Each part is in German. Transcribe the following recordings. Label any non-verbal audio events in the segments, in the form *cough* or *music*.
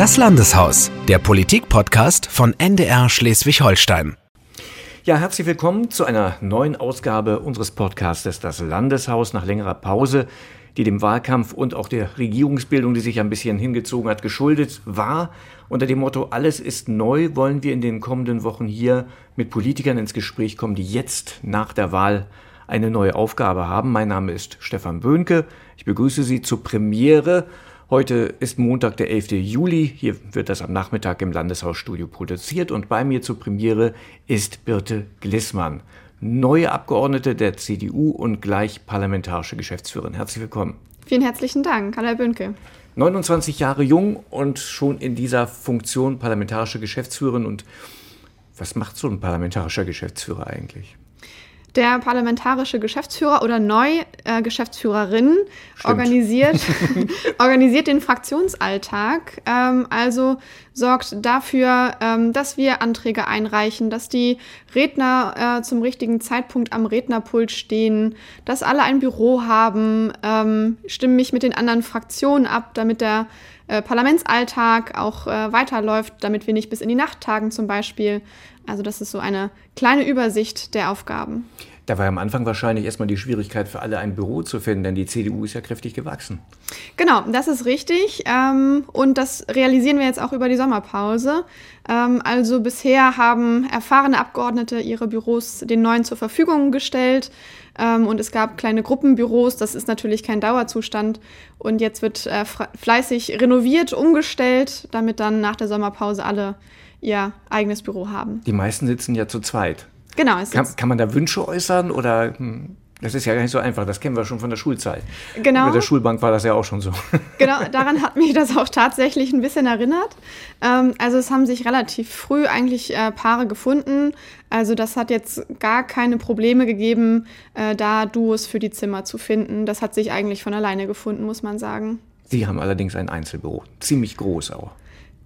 Das Landeshaus, der Politik-Podcast von NDR Schleswig-Holstein. Ja, herzlich willkommen zu einer neuen Ausgabe unseres Podcastes Das Landeshaus nach längerer Pause, die dem Wahlkampf und auch der Regierungsbildung, die sich ein bisschen hingezogen hat, geschuldet war. Unter dem Motto Alles ist neu wollen wir in den kommenden Wochen hier mit Politikern ins Gespräch kommen, die jetzt nach der Wahl eine neue Aufgabe haben. Mein Name ist Stefan Böhnke. Ich begrüße Sie zur Premiere. Heute ist Montag, der 11. Juli. Hier wird das am Nachmittag im Landeshausstudio produziert und bei mir zur Premiere ist Birte Glissmann, neue Abgeordnete der CDU und gleich parlamentarische Geschäftsführerin. Herzlich willkommen. Vielen herzlichen Dank. Herr Böhnke. 29 Jahre jung und schon in dieser Funktion parlamentarische Geschäftsführerin. Und was macht so ein parlamentarischer Geschäftsführer eigentlich? Der parlamentarische Geschäftsführer oder neu äh, Geschäftsführerin organisiert, *laughs* organisiert den Fraktionsalltag, ähm, also sorgt dafür, ähm, dass wir Anträge einreichen, dass die Redner äh, zum richtigen Zeitpunkt am Rednerpult stehen, dass alle ein Büro haben, ähm, stimme mich mit den anderen Fraktionen ab, damit der äh, Parlamentsalltag auch äh, weiterläuft, damit wir nicht bis in die Nacht tagen zum Beispiel. Also das ist so eine kleine Übersicht der Aufgaben. Da war am Anfang wahrscheinlich erstmal die Schwierigkeit für alle, ein Büro zu finden, denn die CDU ist ja kräftig gewachsen. Genau, das ist richtig. Ähm, und das realisieren wir jetzt auch über die Sommerpause. Ähm, also bisher haben erfahrene Abgeordnete ihre Büros den neuen zur Verfügung gestellt. Ähm, und es gab kleine Gruppenbüros. Das ist natürlich kein Dauerzustand. Und jetzt wird äh, fleißig renoviert, umgestellt, damit dann nach der Sommerpause alle ihr eigenes Büro haben. Die meisten sitzen ja zu zweit. Genau. Kann, kann, man da Wünsche äußern oder hm, das ist ja gar nicht so einfach. Das kennen wir schon von der Schulzeit. Genau. Mit der Schulbank war das ja auch schon so. *laughs* Genau, daran hat mich das auch tatsächlich ein bisschen erinnert. Ähm, also es haben sich relativ früh eigentlich äh, Paare gefunden. Also das hat jetzt gar keine Probleme gegeben, äh, da Duos für die Zimmer zu finden. Das hat sich eigentlich von alleine gefunden, muss man sagen. Sie haben allerdings ein Einzelbüro, ziemlich groß auch.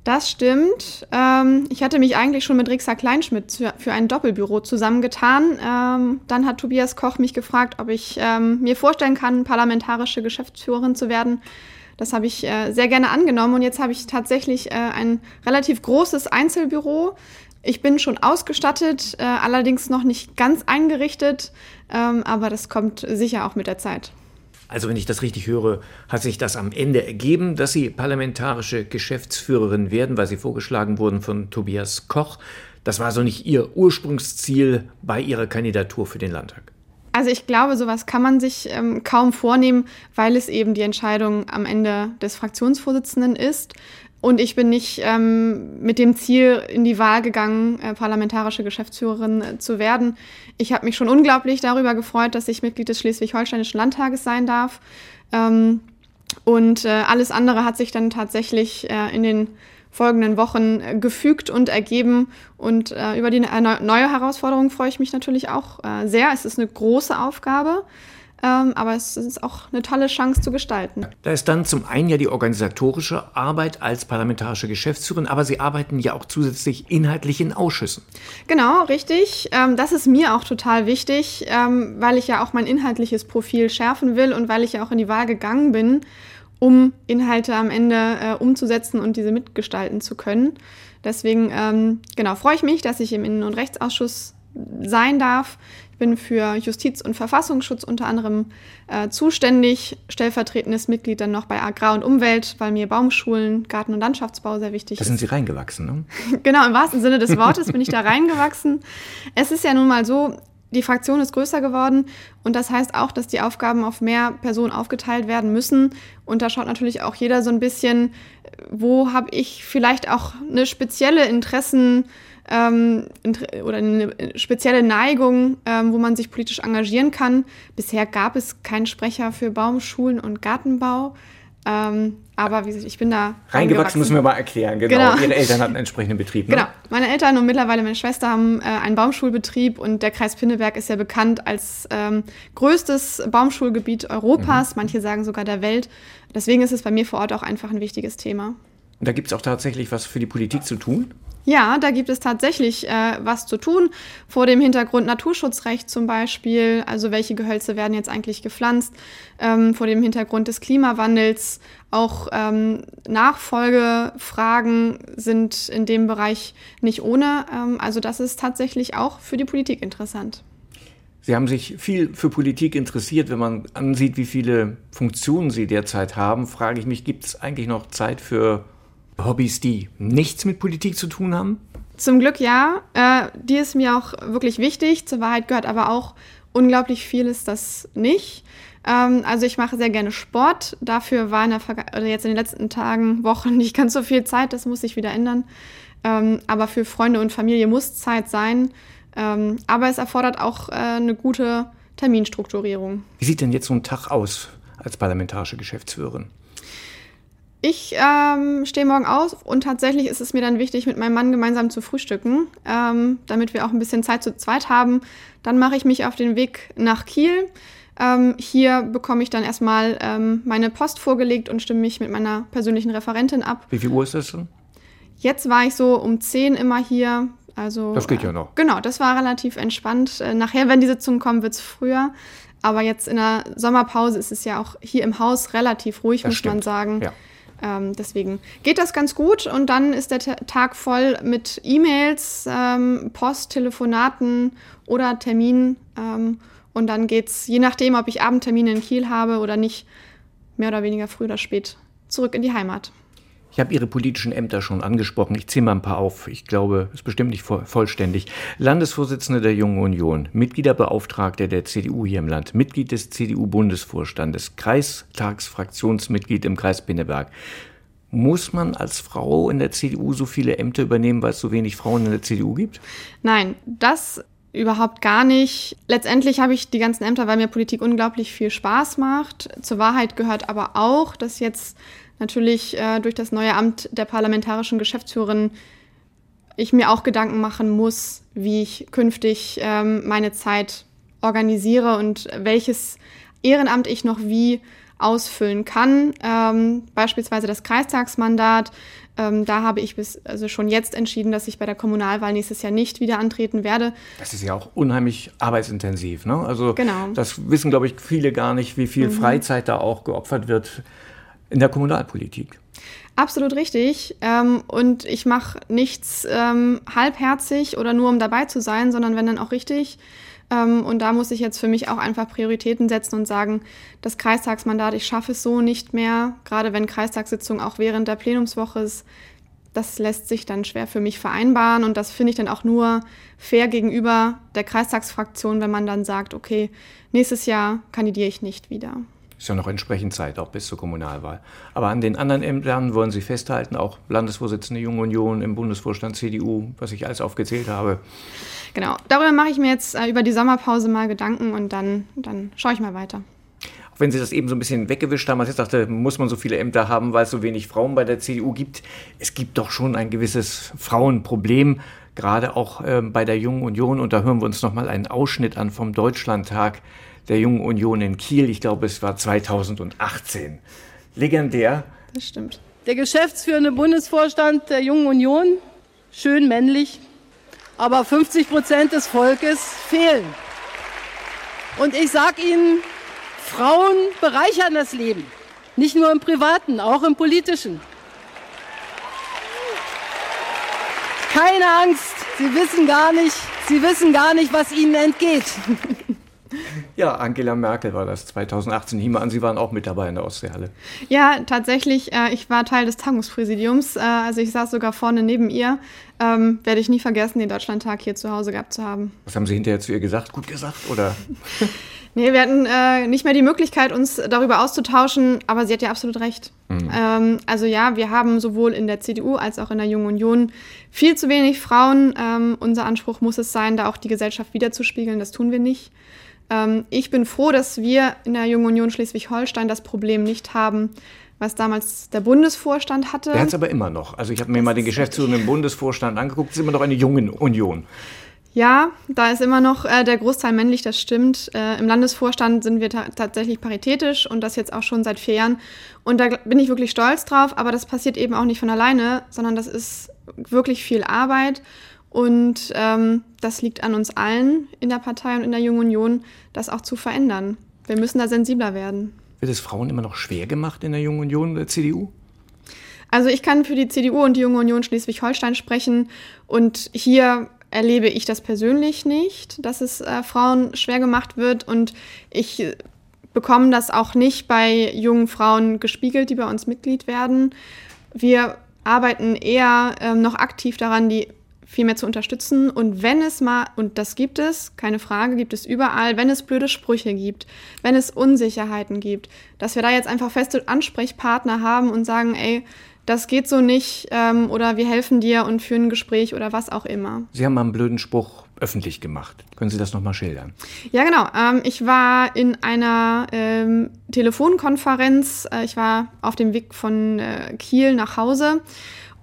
Das stimmt. Ähm, ich hatte mich eigentlich schon mit Rixa Kleinschmidt für ein Doppelbüro zusammengetan. Ähm, dann hat Tobias Koch mich gefragt, ob ich ähm, mir vorstellen kann, parlamentarische Geschäftsführerin zu werden. Das habe ich äh, sehr gerne angenommen und jetzt habe ich tatsächlich äh, ein relativ großes Einzelbüro. Ich bin schon ausgestattet, äh, allerdings noch nicht ganz eingerichtet, ähm, aber das kommt sicher auch mit der Zeit. Also wenn ich das richtig höre, hat sich das am Ende ergeben, dass Sie parlamentarische Geschäftsführerin werden, weil Sie vorgeschlagen wurden von Tobias Koch. Das war so nicht Ihr Ursprungsziel bei Ihrer Kandidatur für den Landtag. Also ich glaube, sowas kann man sich ähm, kaum vornehmen, weil es eben die Entscheidung am Ende des Fraktionsvorsitzenden ist. Und ich bin nicht ähm, mit dem Ziel in die Wahl gegangen, äh, parlamentarische Geschäftsführerin äh, zu werden. Ich habe mich schon unglaublich darüber gefreut, dass ich Mitglied des Schleswig-Holsteinischen Landtages sein darf. Ähm, und äh, alles andere hat sich dann tatsächlich äh, in den folgenden Wochen äh, gefügt und ergeben. Und äh, über die neue Herausforderung freue ich mich natürlich auch sehr. Es ist eine große Aufgabe. Ähm, aber es ist auch eine tolle Chance zu gestalten. Da ist dann zum einen ja die organisatorische Arbeit als parlamentarische Geschäftsführerin, aber Sie arbeiten ja auch zusätzlich inhaltlich in Ausschüssen. Genau, richtig. Ähm, das ist mir auch total wichtig, ähm, weil ich ja auch mein inhaltliches Profil schärfen will und weil ich ja auch in die Wahl gegangen bin, um Inhalte am Ende äh, umzusetzen und diese mitgestalten zu können. Deswegen genau freue ich mich, dass ich im Innen- und Rechtsausschuss sein darf. Ich bin für Justiz- und Verfassungsschutz unter anderem äh, zuständig, stellvertretendes Mitglied dann noch bei Agrar und Umwelt, weil mir Baumschulen, Garten- und Landschaftsbau sehr wichtig ist. Da sind Sie reingewachsen, ne? *laughs* genau, im wahrsten Sinne des Wortes bin ich da reingewachsen. Es ist ja nun mal so, die Fraktion ist größer geworden und das heißt auch, dass die Aufgaben auf mehr Personen aufgeteilt werden müssen. Und da schaut natürlich auch jeder so ein bisschen, wo habe ich vielleicht auch eine spezielle Interessen- ähm, oder eine spezielle Neigung, ähm, wo man sich politisch engagieren kann. Bisher gab es keinen Sprecher für Baum, Schulen und Gartenbau. Ähm, aber wie gesagt, ich bin da. Reingewachsen müssen wir mal erklären, genau. genau. Ihre Eltern hatten einen entsprechenden Betrieb. Ne? Genau. Meine Eltern und mittlerweile meine Schwester haben äh, einen Baumschulbetrieb und der Kreis Pinneberg ist ja bekannt als ähm, größtes Baumschulgebiet Europas, mhm. manche sagen sogar der Welt. Deswegen ist es bei mir vor Ort auch einfach ein wichtiges Thema. Und da gibt es auch tatsächlich was für die Politik zu tun? Ja, da gibt es tatsächlich äh, was zu tun. Vor dem Hintergrund Naturschutzrecht zum Beispiel, also welche Gehölze werden jetzt eigentlich gepflanzt, ähm, vor dem Hintergrund des Klimawandels. Auch ähm, Nachfolgefragen sind in dem Bereich nicht ohne. Ähm, also das ist tatsächlich auch für die Politik interessant. Sie haben sich viel für Politik interessiert. Wenn man ansieht, wie viele Funktionen Sie derzeit haben, frage ich mich, gibt es eigentlich noch Zeit für Hobbys, die nichts mit Politik zu tun haben? Zum Glück ja. Äh, die ist mir auch wirklich wichtig. Zur Wahrheit gehört aber auch unglaublich vieles das nicht. Ähm, also ich mache sehr gerne Sport. Dafür war in der Verga oder jetzt in den letzten Tagen, *laughs* Wochen nicht ganz so viel Zeit. Das muss sich wieder ändern. Ähm, aber für Freunde und Familie muss Zeit sein. Ähm, aber es erfordert auch äh, eine gute Terminstrukturierung. Wie sieht denn jetzt so ein Tag aus als parlamentarische Geschäftsführerin? Ich ähm, stehe morgen auf und tatsächlich ist es mir dann wichtig, mit meinem Mann gemeinsam zu frühstücken, ähm, damit wir auch ein bisschen Zeit zu zweit haben. Dann mache ich mich auf den Weg nach Kiel. Ähm, hier bekomme ich dann erstmal ähm, meine Post vorgelegt und stimme mich mit meiner persönlichen Referentin ab. Wie viel Uhr ist das schon? Jetzt war ich so um 10 immer hier. Also, das geht ja noch. Äh, genau, das war relativ entspannt. Äh, nachher, wenn die Sitzungen kommen, wird es früher. Aber jetzt in der Sommerpause ist es ja auch hier im Haus relativ ruhig, das muss stimmt. man sagen. Ja. Ähm, deswegen geht das ganz gut und dann ist der Tag voll mit E-Mails, ähm, Post, Telefonaten oder Terminen. Ähm, und dann geht es, je nachdem, ob ich Abendtermine in Kiel habe oder nicht, mehr oder weniger früh oder spät zurück in die Heimat. Ich habe Ihre politischen Ämter schon angesprochen. Ich zähle mal ein paar auf. Ich glaube, es ist bestimmt nicht vollständig. Landesvorsitzende der Jungen Union, Mitgliederbeauftragter der CDU hier im Land, Mitglied des CDU-Bundesvorstandes, Kreistagsfraktionsmitglied im Kreis Pinneberg. Muss man als Frau in der CDU so viele Ämter übernehmen, weil es so wenig Frauen in der CDU gibt? Nein, das überhaupt gar nicht. Letztendlich habe ich die ganzen Ämter, weil mir Politik unglaublich viel Spaß macht. Zur Wahrheit gehört aber auch, dass jetzt natürlich äh, durch das neue Amt der parlamentarischen Geschäftsführerin ich mir auch Gedanken machen muss, wie ich künftig ähm, meine Zeit organisiere und welches Ehrenamt ich noch wie ausfüllen kann. Ähm, beispielsweise das Kreistagsmandat. Ähm, da habe ich bis, also schon jetzt entschieden, dass ich bei der Kommunalwahl nächstes Jahr nicht wieder antreten werde. Das ist ja auch unheimlich arbeitsintensiv. Ne? Also genau. das wissen, glaube ich, viele gar nicht, wie viel mhm. Freizeit da auch geopfert wird in der Kommunalpolitik. Absolut richtig. Ähm, und ich mache nichts ähm, halbherzig oder nur um dabei zu sein, sondern wenn dann auch richtig. Ähm, und da muss ich jetzt für mich auch einfach Prioritäten setzen und sagen, das Kreistagsmandat, ich schaffe es so nicht mehr, gerade wenn Kreistagssitzung auch während der Plenumswoche ist. Das lässt sich dann schwer für mich vereinbaren und das finde ich dann auch nur fair gegenüber der Kreistagsfraktion, wenn man dann sagt, okay, nächstes Jahr kandidiere ich nicht wieder. Ist ja noch entsprechend Zeit, auch bis zur Kommunalwahl. Aber an den anderen Ämtern wollen Sie festhalten, auch Landesvorsitzende Junge Union im Bundesvorstand CDU, was ich alles aufgezählt habe. Genau, darüber mache ich mir jetzt äh, über die Sommerpause mal Gedanken und dann, dann schaue ich mal weiter. Auch wenn Sie das eben so ein bisschen weggewischt haben, als ich dachte, muss man so viele Ämter haben, weil es so wenig Frauen bei der CDU gibt. Es gibt doch schon ein gewisses Frauenproblem, gerade auch äh, bei der Jungen Union. Und da hören wir uns nochmal einen Ausschnitt an vom Deutschlandtag der Jungen Union in Kiel. Ich glaube, es war 2018. Legendär. Das stimmt. Der geschäftsführende Bundesvorstand der Jungen Union, schön männlich, aber 50 Prozent des Volkes fehlen. Und ich sage Ihnen, Frauen bereichern das Leben. Nicht nur im privaten, auch im politischen. Keine Angst, Sie wissen gar nicht, Sie wissen gar nicht, was Ihnen entgeht. *laughs* *laughs* Ja, Angela Merkel war das 2018. Hima an, Sie waren auch mit dabei in der Ostseehalle. Ja, tatsächlich. Äh, ich war Teil des Tagungspräsidiums. Äh, also ich saß sogar vorne neben ihr. Ähm, werde ich nie vergessen, den Deutschlandtag hier zu Hause gehabt zu haben. Was haben Sie hinterher zu ihr gesagt? Gut gesagt, oder? *laughs* nee, wir hatten äh, nicht mehr die Möglichkeit, uns darüber auszutauschen, aber sie hat ja absolut recht. Mhm. Ähm, also ja, wir haben sowohl in der CDU als auch in der Jungen Union viel zu wenig Frauen. Ähm, unser Anspruch muss es sein, da auch die Gesellschaft wiederzuspiegeln. Das tun wir nicht. Ähm, ich bin froh, dass wir in der Jungen Union Schleswig-Holstein das Problem nicht haben, was damals der Bundesvorstand hatte. Der hat es aber immer noch. Also ich habe mir das mal den Geschäftsführenden Bundesvorstand angeguckt, es ist immer noch eine Jungen Union. Ja, da ist immer noch äh, der Großteil männlich, das stimmt. Äh, Im Landesvorstand sind wir ta tatsächlich paritätisch und das jetzt auch schon seit vier Jahren. Und da bin ich wirklich stolz drauf, aber das passiert eben auch nicht von alleine, sondern das ist wirklich viel Arbeit. Und ähm, das liegt an uns allen in der Partei und in der Jungen Union, das auch zu verändern. Wir müssen da sensibler werden. Wird es Frauen immer noch schwer gemacht in der Jungen Union der CDU? Also ich kann für die CDU und die Junge Union Schleswig-Holstein sprechen. Und hier erlebe ich das persönlich nicht, dass es äh, Frauen schwer gemacht wird. Und ich bekomme das auch nicht bei jungen Frauen gespiegelt, die bei uns Mitglied werden. Wir arbeiten eher ähm, noch aktiv daran, die viel mehr zu unterstützen. Und wenn es mal, und das gibt es, keine Frage, gibt es überall, wenn es blöde Sprüche gibt, wenn es Unsicherheiten gibt, dass wir da jetzt einfach feste Ansprechpartner haben und sagen, ey, das geht so nicht ähm, oder wir helfen dir und führen ein Gespräch oder was auch immer. Sie haben mal einen blöden Spruch öffentlich gemacht. Können Sie das nochmal schildern? Ja, genau. Ähm, ich war in einer ähm, Telefonkonferenz. Äh, ich war auf dem Weg von äh, Kiel nach Hause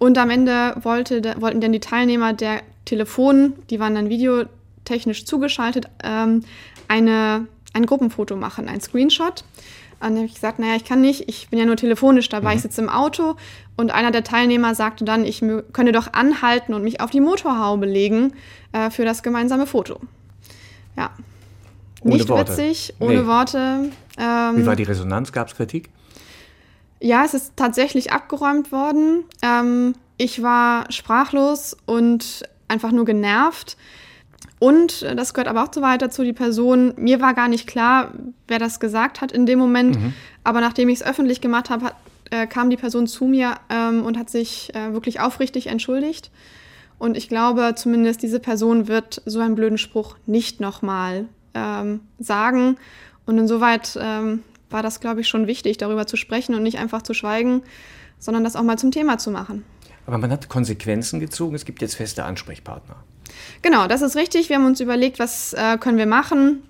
und am Ende wollte, wollten dann die Teilnehmer der Telefon, die waren dann videotechnisch zugeschaltet, ähm, eine, ein Gruppenfoto machen, ein Screenshot. Und dann habe ich gesagt, naja, ich kann nicht, ich bin ja nur telefonisch dabei, mhm. ich sitze im Auto. Und einer der Teilnehmer sagte dann, ich könne doch anhalten und mich auf die Motorhaube legen äh, für das gemeinsame Foto. Ja. Ohne nicht Worte. witzig, ohne Nee. Worte. Ähm, Wie war die Resonanz? Gab es Kritik? Ja, es ist tatsächlich abgeräumt worden. Ähm, ich war sprachlos und einfach nur genervt. Und äh, das gehört aber auch so weit dazu, die Person, mir war gar nicht klar, wer das gesagt hat in dem Moment. Aber nachdem ich es öffentlich gemacht habe, äh, kam die Person zu mir ähm, und hat sich äh, wirklich aufrichtig entschuldigt. Und ich glaube, zumindest diese Person wird so einen blöden Spruch nicht nochmal ähm, sagen. Und insoweit ähm, war das, glaube ich, schon wichtig, darüber zu sprechen und nicht einfach zu schweigen, sondern das auch mal zum Thema zu machen. Aber man hat Konsequenzen gezogen. Es gibt jetzt feste Ansprechpartner. Genau, das ist richtig. Wir haben uns überlegt, was äh, können wir machen.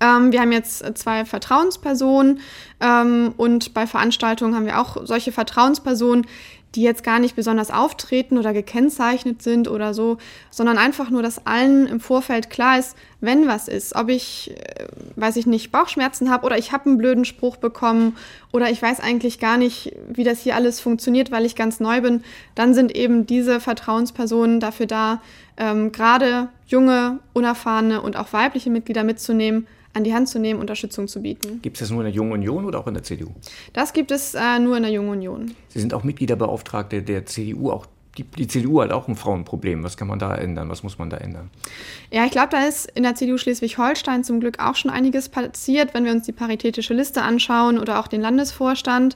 Ähm, wir haben jetzt zwei Vertrauenspersonen ähm, und bei Veranstaltungen haben wir auch solche Vertrauenspersonen, die jetzt gar nicht besonders auftreten oder gekennzeichnet sind oder so, sondern einfach nur, dass allen im Vorfeld klar ist, wenn was ist, ob ich, äh, weiß ich nicht, Bauchschmerzen habe oder ich habe einen blöden Spruch bekommen oder ich weiß eigentlich gar nicht, wie das hier alles funktioniert, weil ich ganz neu bin, dann sind eben diese Vertrauenspersonen dafür da, ähm, gerade junge, unerfahrene und auch weibliche Mitglieder mitzunehmen, an die Hand zu nehmen, Unterstützung zu bieten. Gibt es das nur in der Jungen Union oder auch in der CDU? Das gibt es äh, nur in der Jungen Union. Sie sind auch Mitgliederbeauftragte der CDU. Auch die, die CDU hat auch ein Frauenproblem. Was kann man da ändern? Was muss man da ändern? Ja, ich glaube, da ist in der CDU Schleswig-Holstein zum Glück auch schon einiges passiert, wenn wir uns die paritätische Liste anschauen oder auch den Landesvorstand.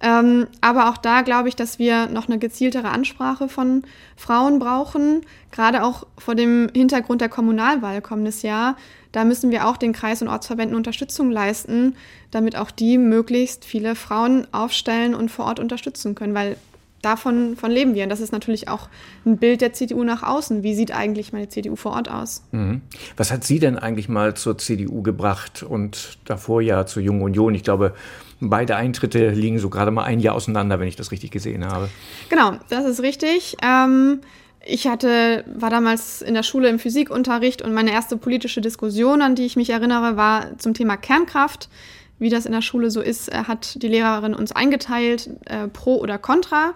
Ähm, aber auch da glaube ich, dass wir noch eine gezieltere Ansprache von Frauen brauchen, gerade auch vor dem Hintergrund der Kommunalwahl kommendes Jahr. Da müssen wir auch den Kreis- und Ortsverbänden Unterstützung leisten, damit auch die möglichst viele Frauen aufstellen und vor Ort unterstützen können, weil davon von leben wir. Und das ist natürlich auch ein Bild der CDU nach außen. Wie sieht eigentlich meine CDU vor Ort aus? Mhm. Was hat Sie denn eigentlich mal zur CDU gebracht und davor ja zur Jungen Union? Ich glaube, beide Eintritte liegen so gerade mal ein Jahr auseinander, wenn ich das richtig gesehen habe. Genau, das ist richtig. Ähm, ich hatte, war damals in der Schule im Physikunterricht und meine erste politische Diskussion, an die ich mich erinnere, war zum Thema Kernkraft. Wie das in der Schule so ist, äh, hat die Lehrerin uns eingeteilt, äh, pro oder contra.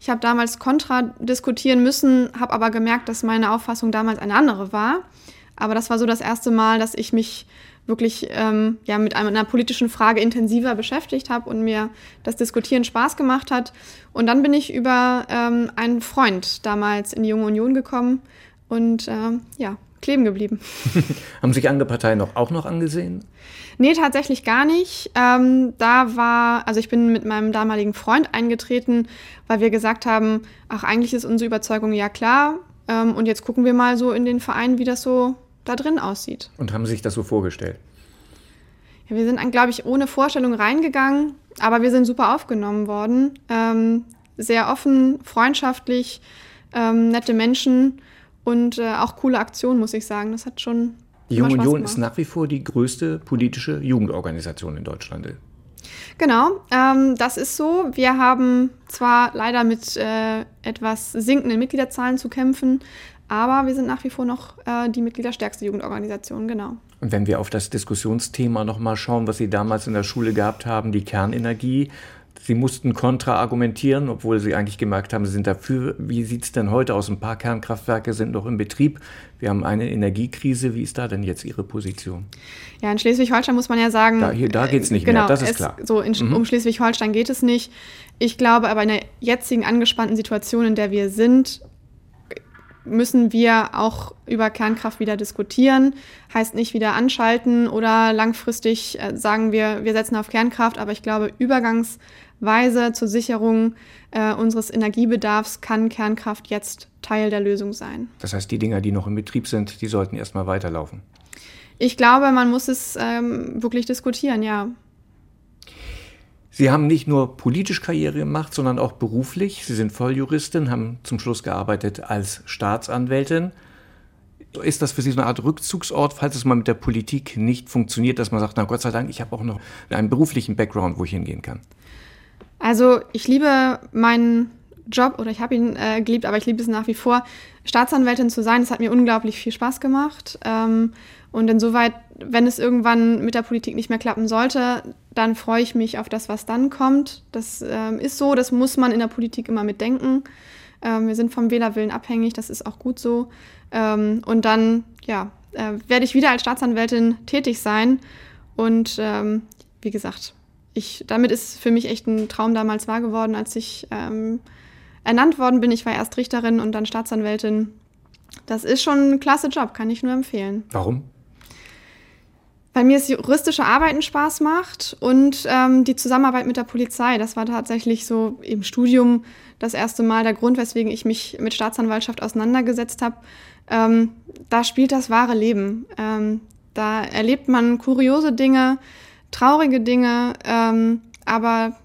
Ich habe damals contra diskutieren müssen, habe aber gemerkt, dass meine Auffassung damals eine andere war. Aber das war so das erste Mal, dass ich mich wirklich ähm, ja, mit einer, politischen Frage intensiver beschäftigt habe und mir das Diskutieren Spaß gemacht hat. Und dann bin ich über ähm, einen Freund damals in die Junge Union gekommen und ähm, ja, kleben geblieben. *laughs* Haben sich andere Parteien noch, auch noch angesehen? Nee, tatsächlich gar nicht. Ähm, da war, also ich bin mit meinem damaligen Freund eingetreten, weil wir gesagt haben, ach, eigentlich ist unsere Überzeugung ja klar. Ähm, und jetzt gucken wir mal so in den Verein, wie das so da drin aussieht. Und haben sich das so vorgestellt? Ja, wir sind, glaube ich, ohne Vorstellung reingegangen, aber wir sind super aufgenommen worden. Ähm, sehr offen, freundschaftlich, ähm, nette Menschen und äh, auch coole Aktionen, muss ich sagen. Das hat schon. Die Junge Union gemacht. ist nach wie vor die größte politische Jugendorganisation in Deutschland. Genau, ähm, das ist so. Wir haben zwar leider mit äh, etwas sinkenden Mitgliederzahlen zu kämpfen, Aber wir sind nach wie vor noch äh, die mitgliederstärkste Jugendorganisation, genau. Und wenn wir auf das Diskussionsthema nochmal schauen, was Sie damals in der Schule gehabt haben, die Kernenergie, Sie mussten kontra argumentieren, obwohl Sie eigentlich gemerkt haben, Sie sind dafür. Wie sieht es denn heute aus? Ein paar Kernkraftwerke sind noch im Betrieb. Wir haben eine Energiekrise. Wie ist da denn jetzt Ihre Position? Ja, in Schleswig-Holstein muss man ja sagen. Da, da geht es nicht genau, mehr, das ist es, klar. So, in, mhm. um Schleswig-Holstein geht es nicht. Ich glaube aber in der jetzigen angespannten Situation, in der wir sind, müssen wir auch über Kernkraft wieder diskutieren. Heißt nicht wieder anschalten oder langfristig äh, sagen wir, wir setzen auf Kernkraft, aber ich glaube, übergangsweise zur Sicherung äh, unseres Energiebedarfs kann Kernkraft jetzt Teil der Lösung sein. Das heißt, die Dinger, die noch im Betrieb sind, die sollten erstmal weiterlaufen. Ich glaube, man muss es ähm, wirklich diskutieren, ja. Sie haben nicht nur politisch Karriere gemacht, sondern auch beruflich. Sie sind Volljuristin, haben zum Schluss gearbeitet als Staatsanwältin. Ist das für Sie so eine Art Rückzugsort, falls es mal mit der Politik nicht funktioniert, dass man sagt, na Gott sei Dank, ich habe auch noch einen beruflichen Background, wo ich hingehen kann? Also ich liebe meinen Job oder ich habe ihn äh, geliebt, aber ich liebe es nach wie vor, Staatsanwältin zu sein. Es hat mir unglaublich viel Spaß gemacht. Ähm, und insoweit, wenn es irgendwann mit der Politik nicht mehr klappen sollte, dann freue ich mich auf das, was dann kommt. Das ähm, ist so, das muss man in der Politik immer mitdenken. Ähm, wir sind vom Wählerwillen abhängig, das ist auch gut so. Ähm, und dann, ja, äh, werde ich wieder als Staatsanwältin tätig sein. Und ähm, wie gesagt, ich, damit ist für mich echt ein Traum damals wahr geworden, als ich ähm, ernannt worden bin. Ich war erst Richterin und dann Staatsanwältin. Das ist schon ein klasse Job, kann ich nur empfehlen. Warum? weil mir das juristische Arbeiten Spaß macht und ähm, die Zusammenarbeit mit der Polizei. Das war tatsächlich so im Studium das erste Mal der Grund, weswegen ich mich mit Staatsanwaltschaft auseinandergesetzt habe. Ähm, da spielt das wahre Leben. Ähm, da erlebt man kuriose Dinge, traurige Dinge, ähm, aber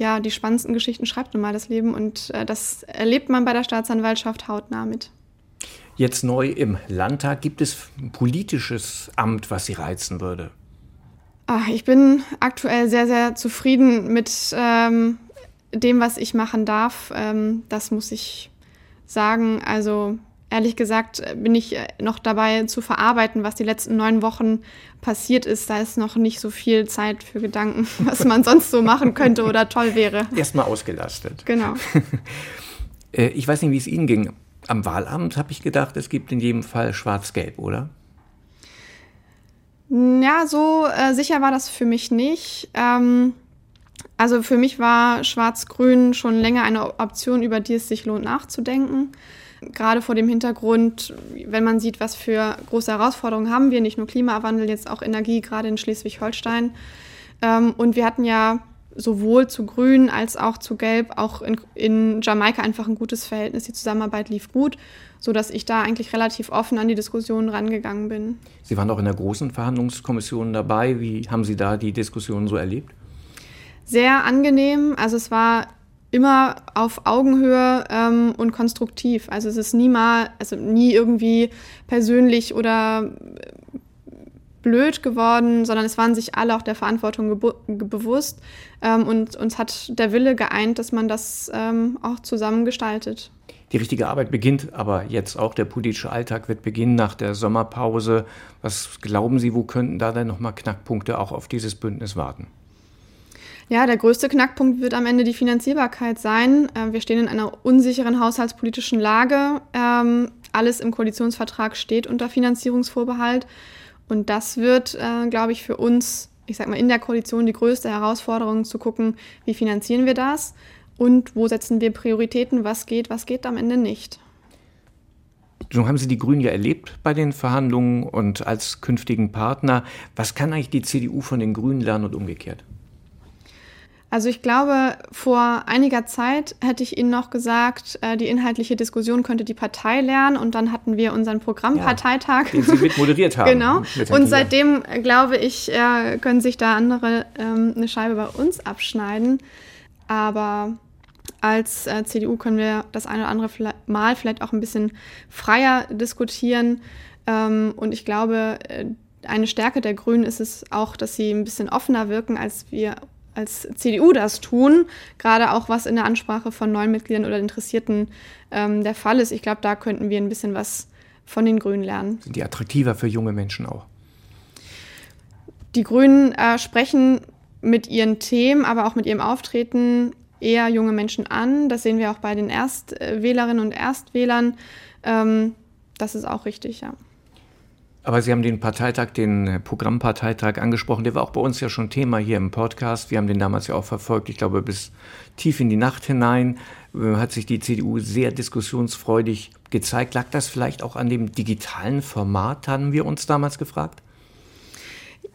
ja, die spannendsten Geschichten schreibt nun mal das Leben und äh, das erlebt man bei der Staatsanwaltschaft hautnah mit. Jetzt neu im Landtag. Gibt es ein politisches Amt, was Sie reizen würde? Ach, ich bin aktuell sehr, sehr zufrieden mit ähm, dem, was ich machen darf. Ähm, das muss ich sagen. Also ehrlich gesagt bin ich äh, noch dabei zu verarbeiten, was die letzten neun Wochen passiert ist. Da ist noch nicht so viel Zeit für Gedanken, *laughs* was man sonst so machen könnte oder toll wäre. Erstmal ausgelastet. Genau. *laughs* Äh, ich weiß nicht, wie es Ihnen ging am Wahlamt habe ich gedacht, es gibt in jedem Fall Schwarz-Gelb, oder? Ja, so äh, sicher war das für mich nicht. Ähm, also für mich war Schwarz-Grün schon länger eine Option, über die es sich lohnt nachzudenken. Gerade vor dem Hintergrund, wenn man sieht, was für große Herausforderungen haben wir, nicht nur Klimawandel, jetzt auch Energie, gerade in Schleswig-Holstein. Ähm, und wir hatten ja sowohl zu Grün als auch zu Gelb auch in, in Jamaika einfach ein gutes Verhältnis. Die Zusammenarbeit lief gut, sodass ich da eigentlich relativ offen an die Diskussionen rangegangen bin. Sie waren auch in der großen Verhandlungskommission dabei. Wie haben Sie da die Diskussionen so erlebt? Sehr angenehm. Also es war immer auf Augenhöhe ähm, und konstruktiv. Also es ist nie mal, also nie irgendwie persönlich oder blöd geworden, sondern es waren sich alle auch der Verantwortung bewusst ähm, und uns hat der Wille geeint, dass man das ähm, auch zusammen gestaltet. Die richtige Arbeit beginnt aber jetzt auch. Der politische Alltag wird beginnen nach der Sommerpause. Was glauben Sie, wo könnten da denn nochmal Knackpunkte auch auf dieses Bündnis warten? Ja, der größte Knackpunkt wird am Ende die Finanzierbarkeit sein. Äh, wir stehen in einer unsicheren haushaltspolitischen Lage. Ähm, alles im Koalitionsvertrag steht unter Finanzierungsvorbehalt. Und das wird, äh, glaube ich, für uns, ich sag mal, in der Koalition die größte Herausforderung zu gucken, wie finanzieren wir das und wo setzen wir Prioritäten, was geht, was geht am Ende nicht. Nun haben Sie die Grünen ja erlebt bei den Verhandlungen und als künftigen Partner. Was kann eigentlich die CDU von den Grünen lernen und umgekehrt? Also ich glaube, vor einiger Zeit hätte ich Ihnen noch gesagt, äh, die inhaltliche Diskussion könnte die Partei lernen und dann hatten wir unseren Programmparteitag. Ja, den Sie mit moderiert haben. genau. Und seitdem, äh, glaube ich, äh, können sich da andere ähm, eine Scheibe bei uns abschneiden. Aber als CDU können wir das eine oder andere Mal vielleicht auch ein bisschen freier diskutieren. Ähm, und ich glaube, eine Stärke der Grünen ist es auch, dass sie ein bisschen offener wirken, als wir als CDU das tun, gerade auch was in der Ansprache von neuen Mitgliedern oder Interessierten ähm, der Fall ist. Ich glaube, da könnten wir ein bisschen was von den Grünen lernen. Sind die attraktiver für junge Menschen auch? Die Grünen äh, sprechen mit ihren Themen, aber auch mit ihrem Auftreten eher junge Menschen an. Das sehen wir auch bei den Erstwählerinnen und Erstwählern. Ähm, das ist auch richtig, ja. Aber Sie haben den Parteitag, den äh, Programmparteitag angesprochen. Der war auch bei uns ja schon Thema hier im Podcast. Wir haben den damals ja auch verfolgt. Ich glaube, bis tief in die Nacht hinein äh, hat sich die CDU sehr diskussionsfreudig gezeigt. Lag das vielleicht auch an dem digitalen Format, haben wir uns damals gefragt?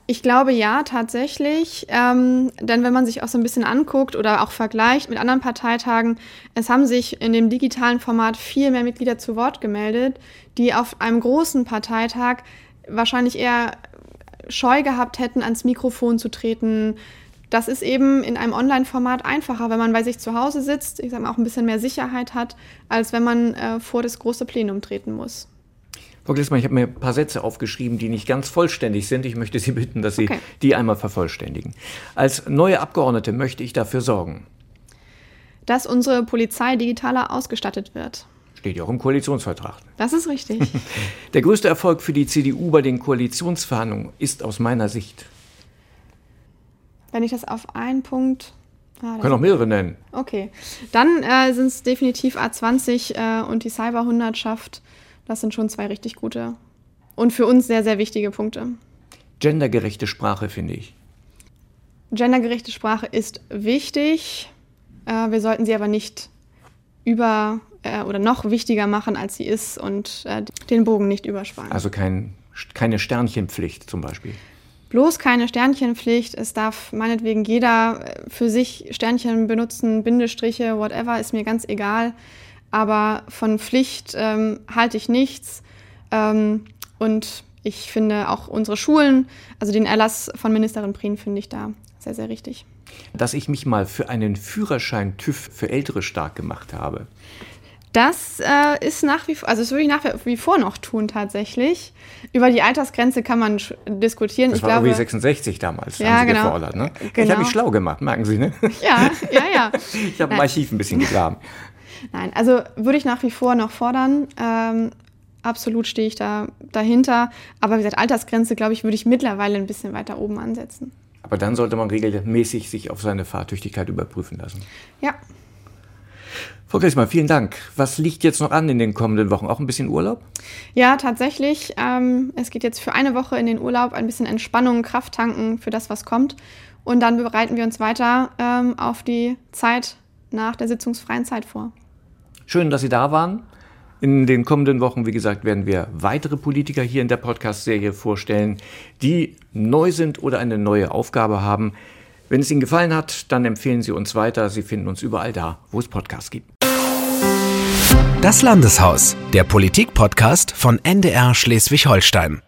Ich glaube ja, tatsächlich. Ähm, denn wenn man sich auch so ein bisschen anguckt oder auch vergleicht mit anderen Parteitagen, es haben sich in dem digitalen Format viel mehr Mitglieder zu Wort gemeldet, die auf einem großen Parteitag wahrscheinlich eher Scheu gehabt hätten, ans Mikrofon zu treten. Das ist eben in einem Online-Format einfacher, wenn man bei sich zu Hause sitzt, ich sage mal auch ein bisschen mehr Sicherheit hat, als wenn man äh, vor das große Plenum treten muss. Frau Glissmann, ich habe mir ein paar Sätze aufgeschrieben, die nicht ganz vollständig sind. Ich möchte Sie bitten, dass Sie okay. die einmal vervollständigen. Als neue Abgeordnete möchte ich dafür sorgen, dass unsere Polizei digitaler ausgestattet wird. Steht ja auch im Koalitionsvertrag. Das ist richtig. *laughs* Der größte Erfolg für die CDU bei den Koalitionsverhandlungen ist aus meiner Sicht. Wenn ich das auf einen Punkt Ah, Können auch mehrere nennen. Okay. Dann äh, sind es definitiv A20 äh, und die Cyberhundertschaft. Das sind schon zwei richtig gute und für uns sehr, sehr wichtige Punkte. Gendergerechte Sprache, finde ich. Gendergerechte Sprache ist wichtig. Äh, wir sollten sie aber nicht über äh, oder noch wichtiger machen, als sie ist und äh, den Bogen nicht überspannen. Also kein, keine Sternchenpflicht zum Beispiel. Bloß keine Sternchenpflicht. Es darf meinetwegen jeder äh, für sich Sternchen benutzen, Bindestriche, whatever, ist mir ganz egal aber von Pflicht ähm, halte ich nichts. Ähm, und ich finde auch unsere Schulen, also den Erlass von Ministerin Prien, finde ich da sehr, sehr richtig. Dass ich mich mal für einen Führerschein TÜV für Ältere stark gemacht habe. Das äh, ist nach wie vor, also das würde ich nach wie vor noch tun tatsächlich. Über die Altersgrenze kann man diskutieren. Das ich war glaube, irgendwie 66 damals, ja, haben Sie genau. gefordert. Ne? Genau. Ich habe mich schlau gemacht, merken Sie, ne? Ja, ja, ja. *laughs* ich habe im Archiv ein bisschen gegraben. Nein, also würde ich nach wie vor noch fordern. Ähm, absolut stehe ich da dahinter. Aber wie gesagt, Altersgrenze, glaube ich, würde ich mittlerweile ein bisschen weiter oben ansetzen. Aber dann sollte man regelmäßig sich auf seine Fahrtüchtigkeit überprüfen lassen. Ja. Frau Grissmann, vielen Dank. Was liegt jetzt noch an in den kommenden Wochen? Auch ein bisschen Urlaub? Ja, tatsächlich. Ähm, es geht jetzt für eine Woche in den Urlaub, ein bisschen Entspannung, Kraft tanken für das, was kommt. Und dann bereiten wir uns weiter ähm, auf die Zeit nach der sitzungsfreien Zeit vor. Schön, dass Sie da waren. In den kommenden Wochen, wie gesagt, werden wir weitere Politiker hier in der Podcast-Serie vorstellen, die neu sind oder eine neue Aufgabe haben. Wenn es Ihnen gefallen hat, dann empfehlen Sie uns weiter. Sie finden uns überall da, wo es Podcasts gibt. Das Landeshaus, der Politik-Podcast von NDR Schleswig-Holstein.